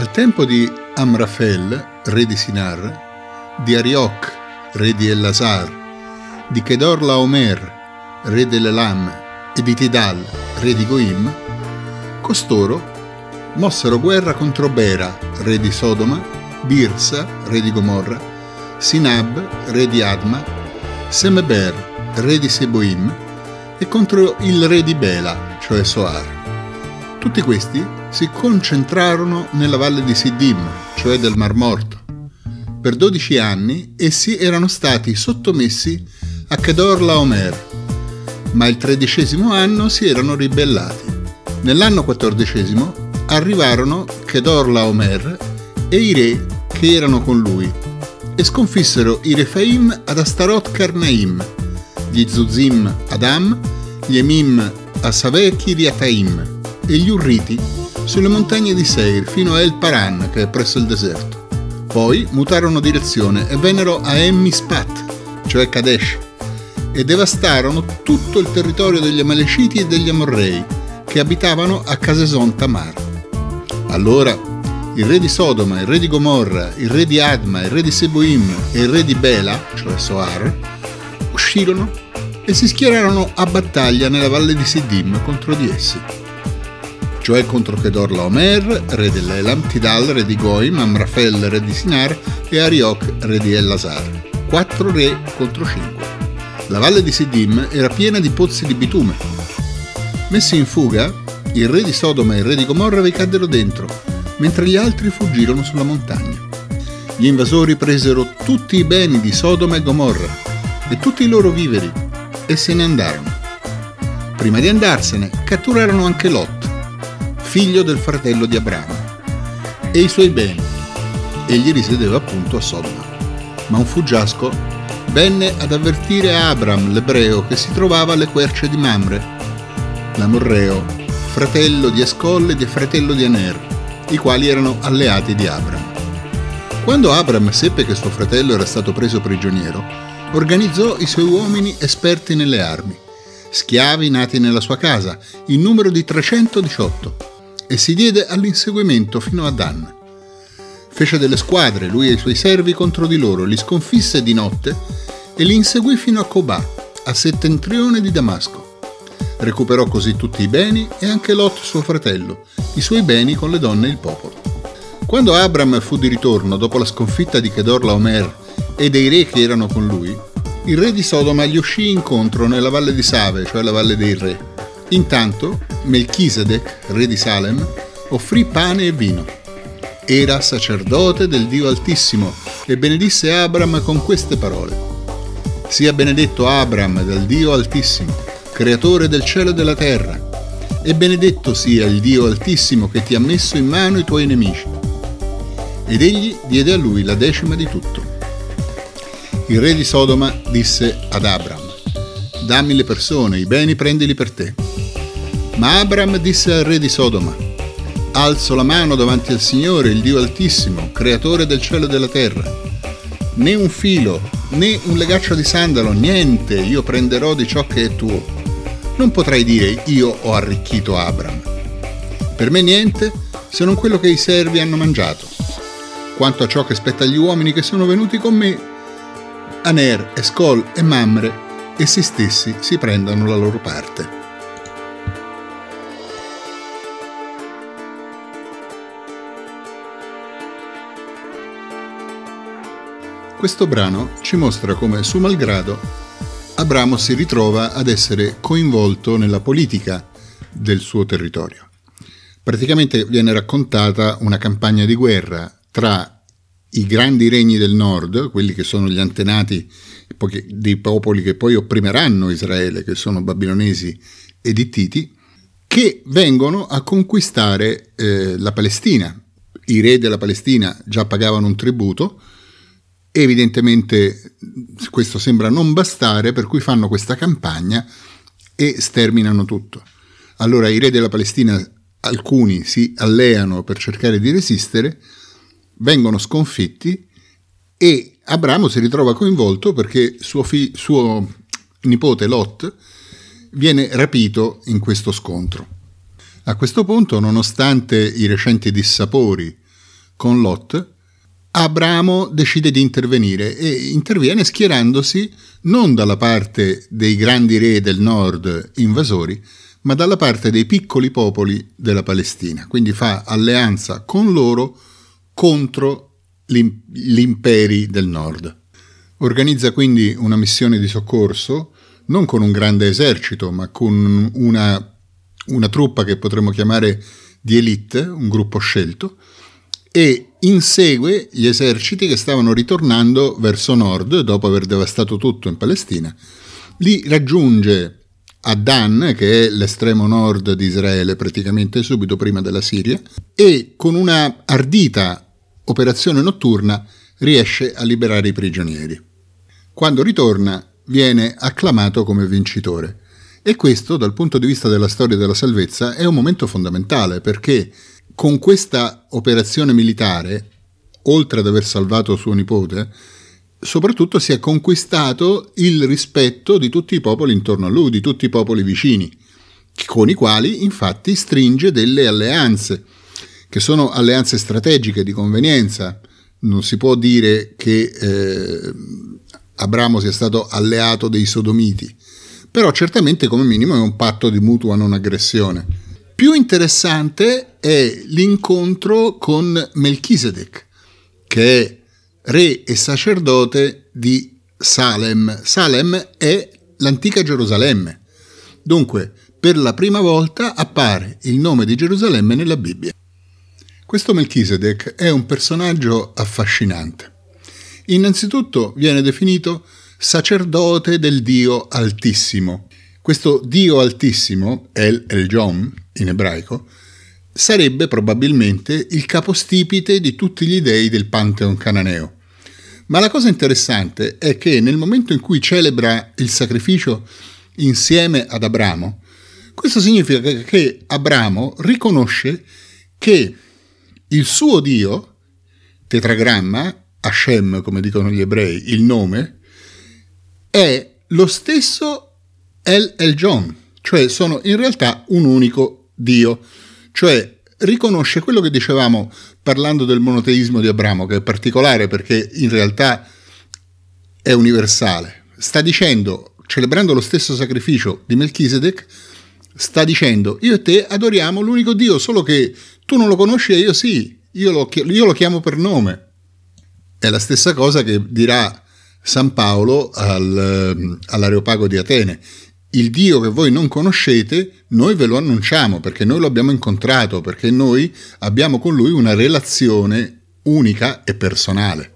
Al tempo di Amrafel, re di Sinar, di Arioch, re di Ellasar, di Kedor Laomer, re dell'Elam, e di Tidal, re di Goim, costoro mossero guerra contro Bera, re di Sodoma, Birsa, re di Gomorra, Sinab, re di Adma, Semeber, re di Seboim, e contro il re di Bela, cioè Soar. Tutti questi si concentrarono nella valle di Siddim, cioè del Mar Morto. Per dodici anni essi erano stati sottomessi a Kedor Laomer, ma il tredicesimo anno si erano ribellati. Nell'anno quattordicesimo arrivarono Kedor Laomer e i re che erano con lui e sconfissero i Refaim ad Astarot Karnaim, gli Zuzim ad Am, gli Emim a Saveh Kiriataim e gli Urriti sulle montagne di Seir fino a El Paran che è presso il deserto. Poi mutarono direzione e vennero a Emmispat, cioè Kadesh, e devastarono tutto il territorio degli Amalekiti e degli Amorrei che abitavano a Caseson Tamar. Allora il re di Sodoma, il re di Gomorra, il re di Adma, il re di Seboim e il re di Bela, cioè Soar, uscirono e si schierarono a battaglia nella valle di Siddim contro di essi, cioè contro Kedor Laomer, re dell'Elam, Tidal, re di Goim, Amrafel, re di Sinar e Arioch, re di Ellasar. Quattro re contro cinque. La valle di Siddim era piena di pozzi di bitume. Messi in fuga, il re di Sodoma e il re di Gomorra vi caddero dentro, mentre gli altri fuggirono sulla montagna. Gli invasori presero tutti i beni di Sodoma e Gomorra e tutti i loro viveri e se ne andarono. Prima di andarsene, catturarono anche Lot, figlio del fratello di Abramo, e i suoi beni. Egli risiedeva appunto a Sodoma. Ma un fuggiasco venne ad avvertire Abram, l'ebreo, che si trovava alle querce di Mamre, l'amorreo, fratello di Escolle e fratello di Aner, i quali erano alleati di Abram. Quando Abram seppe che suo fratello era stato preso prigioniero, organizzò i suoi uomini esperti nelle armi, schiavi nati nella sua casa, in numero di 318, e si diede all'inseguimento fino a Dan. Fece delle squadre, lui e i suoi servi, contro di loro, li sconfisse di notte e li inseguì fino a Cobà, a settentrione di Damasco. Recuperò così tutti i beni e anche Lot suo fratello, i suoi beni con le donne e il popolo. Quando Abram fu di ritorno dopo la sconfitta di Kedor Laomer e dei re che erano con lui, il re di Sodoma gli uscì incontro nella valle di Save, cioè la valle dei re. Intanto Melchisedec, re di Salem, offrì pane e vino. Era sacerdote del Dio Altissimo e benedisse Abram con queste parole. Sia benedetto Abram dal Dio Altissimo, creatore del cielo e della terra, e benedetto sia il Dio Altissimo che ti ha messo in mano i tuoi nemici. Ed egli diede a lui la decima di tutto. Il re di Sodoma disse ad Abram, dammi le persone, i beni prendili per te. Ma Abram disse al re di Sodoma, alzo la mano davanti al Signore, il Dio Altissimo, creatore del cielo e della terra. Né un filo, né un legaccio di sandalo, niente, io prenderò di ciò che è tuo. Non potrai dire io ho arricchito Abram. Per me niente se non quello che i servi hanno mangiato. Quanto a ciò che spetta agli uomini che sono venuti con me, Aner, Escol e Mamre, essi stessi si prendano la loro parte. Questo brano ci mostra come, su malgrado, Abramo si ritrova ad essere coinvolto nella politica del suo territorio. Praticamente viene raccontata una campagna di guerra tra i grandi regni del nord, quelli che sono gli antenati dei popoli che poi opprimeranno Israele, che sono babilonesi ed ittiti, che vengono a conquistare eh, la Palestina. I re della Palestina già pagavano un tributo, Evidentemente questo sembra non bastare, per cui fanno questa campagna e sterminano tutto. Allora i re della Palestina, alcuni si alleano per cercare di resistere, vengono sconfitti e Abramo si ritrova coinvolto perché suo, fi- suo nipote Lot viene rapito in questo scontro. A questo punto, nonostante i recenti dissapori con Lot, Abramo decide di intervenire e interviene schierandosi non dalla parte dei grandi re del nord invasori, ma dalla parte dei piccoli popoli della Palestina. Quindi fa alleanza con loro contro gli imperi del nord. Organizza quindi una missione di soccorso, non con un grande esercito, ma con una, una truppa che potremmo chiamare di elite, un gruppo scelto, e insegue gli eserciti che stavano ritornando verso nord dopo aver devastato tutto in Palestina. Li raggiunge a Dan, che è l'estremo nord di Israele, praticamente subito prima della Siria, e con una ardita operazione notturna riesce a liberare i prigionieri. Quando ritorna viene acclamato come vincitore. E questo, dal punto di vista della storia della salvezza, è un momento fondamentale perché con questa operazione militare, oltre ad aver salvato suo nipote, soprattutto si è conquistato il rispetto di tutti i popoli intorno a lui, di tutti i popoli vicini, con i quali infatti stringe delle alleanze, che sono alleanze strategiche di convenienza. Non si può dire che eh, Abramo sia stato alleato dei sodomiti, però certamente come minimo è un patto di mutua non aggressione. Più interessante è l'incontro con Melchisedec, che è re e sacerdote di Salem. Salem è l'antica Gerusalemme. Dunque, per la prima volta appare il nome di Gerusalemme nella Bibbia. Questo Melchisedec è un personaggio affascinante. Innanzitutto viene definito sacerdote del Dio Altissimo. Questo Dio Altissimo, El Eljon in ebraico, sarebbe probabilmente il capostipite di tutti gli dei del Pantheon cananeo. Ma la cosa interessante è che nel momento in cui celebra il sacrificio insieme ad Abramo, questo significa che Abramo riconosce che il suo Dio, tetragramma, Hashem come dicono gli ebrei, il nome, è lo stesso El Eljon, cioè sono in realtà un unico Dio cioè riconosce quello che dicevamo parlando del monoteismo di Abramo, che è particolare perché in realtà è universale. Sta dicendo, celebrando lo stesso sacrificio di Melchisedec, sta dicendo io e te adoriamo l'unico Dio, solo che tu non lo conosci e io sì, io lo, io lo chiamo per nome. È la stessa cosa che dirà San Paolo al, all'Areopago di Atene il Dio che voi non conoscete, noi ve lo annunciamo perché noi lo abbiamo incontrato, perché noi abbiamo con lui una relazione unica e personale.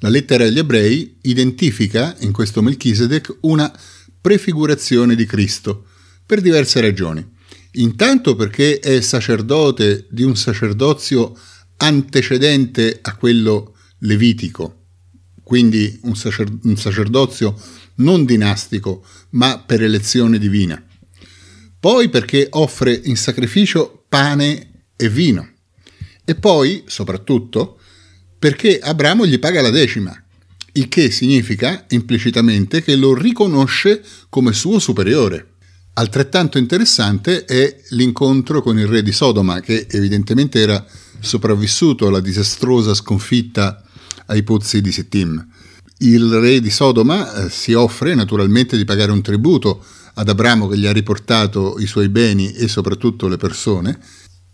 La lettera agli ebrei identifica in questo Melchisedec una prefigurazione di Cristo per diverse ragioni. Intanto perché è sacerdote di un sacerdozio antecedente a quello levitico, quindi un, sacer- un sacerdozio non dinastico, ma per elezione divina. Poi perché offre in sacrificio pane e vino. E poi, soprattutto, perché Abramo gli paga la decima, il che significa implicitamente che lo riconosce come suo superiore. Altrettanto interessante è l'incontro con il re di Sodoma, che evidentemente era sopravvissuto alla disastrosa sconfitta ai pozzi di Sittim. Il re di Sodoma eh, si offre naturalmente di pagare un tributo ad Abramo che gli ha riportato i suoi beni e soprattutto le persone.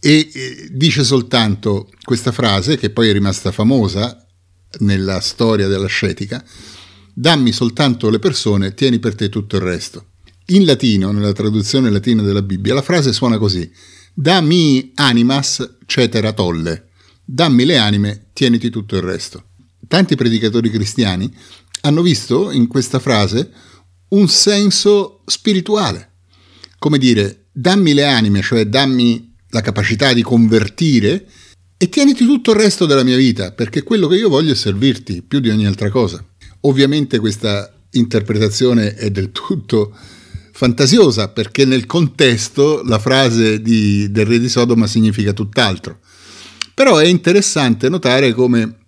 E eh, dice soltanto questa frase che poi è rimasta famosa nella storia dell'ascetica, dammi soltanto le persone, tieni per te tutto il resto. In latino, nella traduzione latina della Bibbia, la frase suona così, dammi animas cetera tolle, dammi le anime, tieniti tutto il resto tanti predicatori cristiani hanno visto in questa frase un senso spirituale. Come dire, dammi le anime, cioè dammi la capacità di convertire e tieniti tutto il resto della mia vita, perché quello che io voglio è servirti più di ogni altra cosa. Ovviamente questa interpretazione è del tutto fantasiosa, perché nel contesto la frase di, del re di Sodoma significa tutt'altro. Però è interessante notare come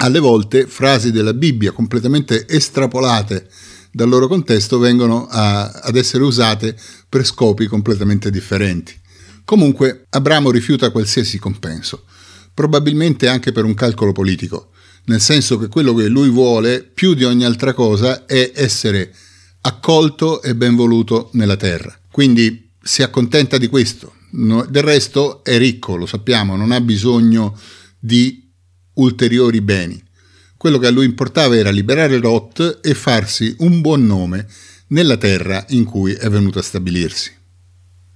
alle volte frasi della Bibbia completamente estrapolate dal loro contesto vengono a, ad essere usate per scopi completamente differenti. Comunque Abramo rifiuta qualsiasi compenso. probabilmente anche per un calcolo politico, nel senso che quello che lui vuole più di ogni altra cosa è essere accolto e ben voluto nella terra. Quindi si accontenta di questo. del resto è ricco, lo sappiamo, non ha bisogno di ulteriori beni. Quello che a lui importava era liberare Lot e farsi un buon nome nella terra in cui è venuto a stabilirsi.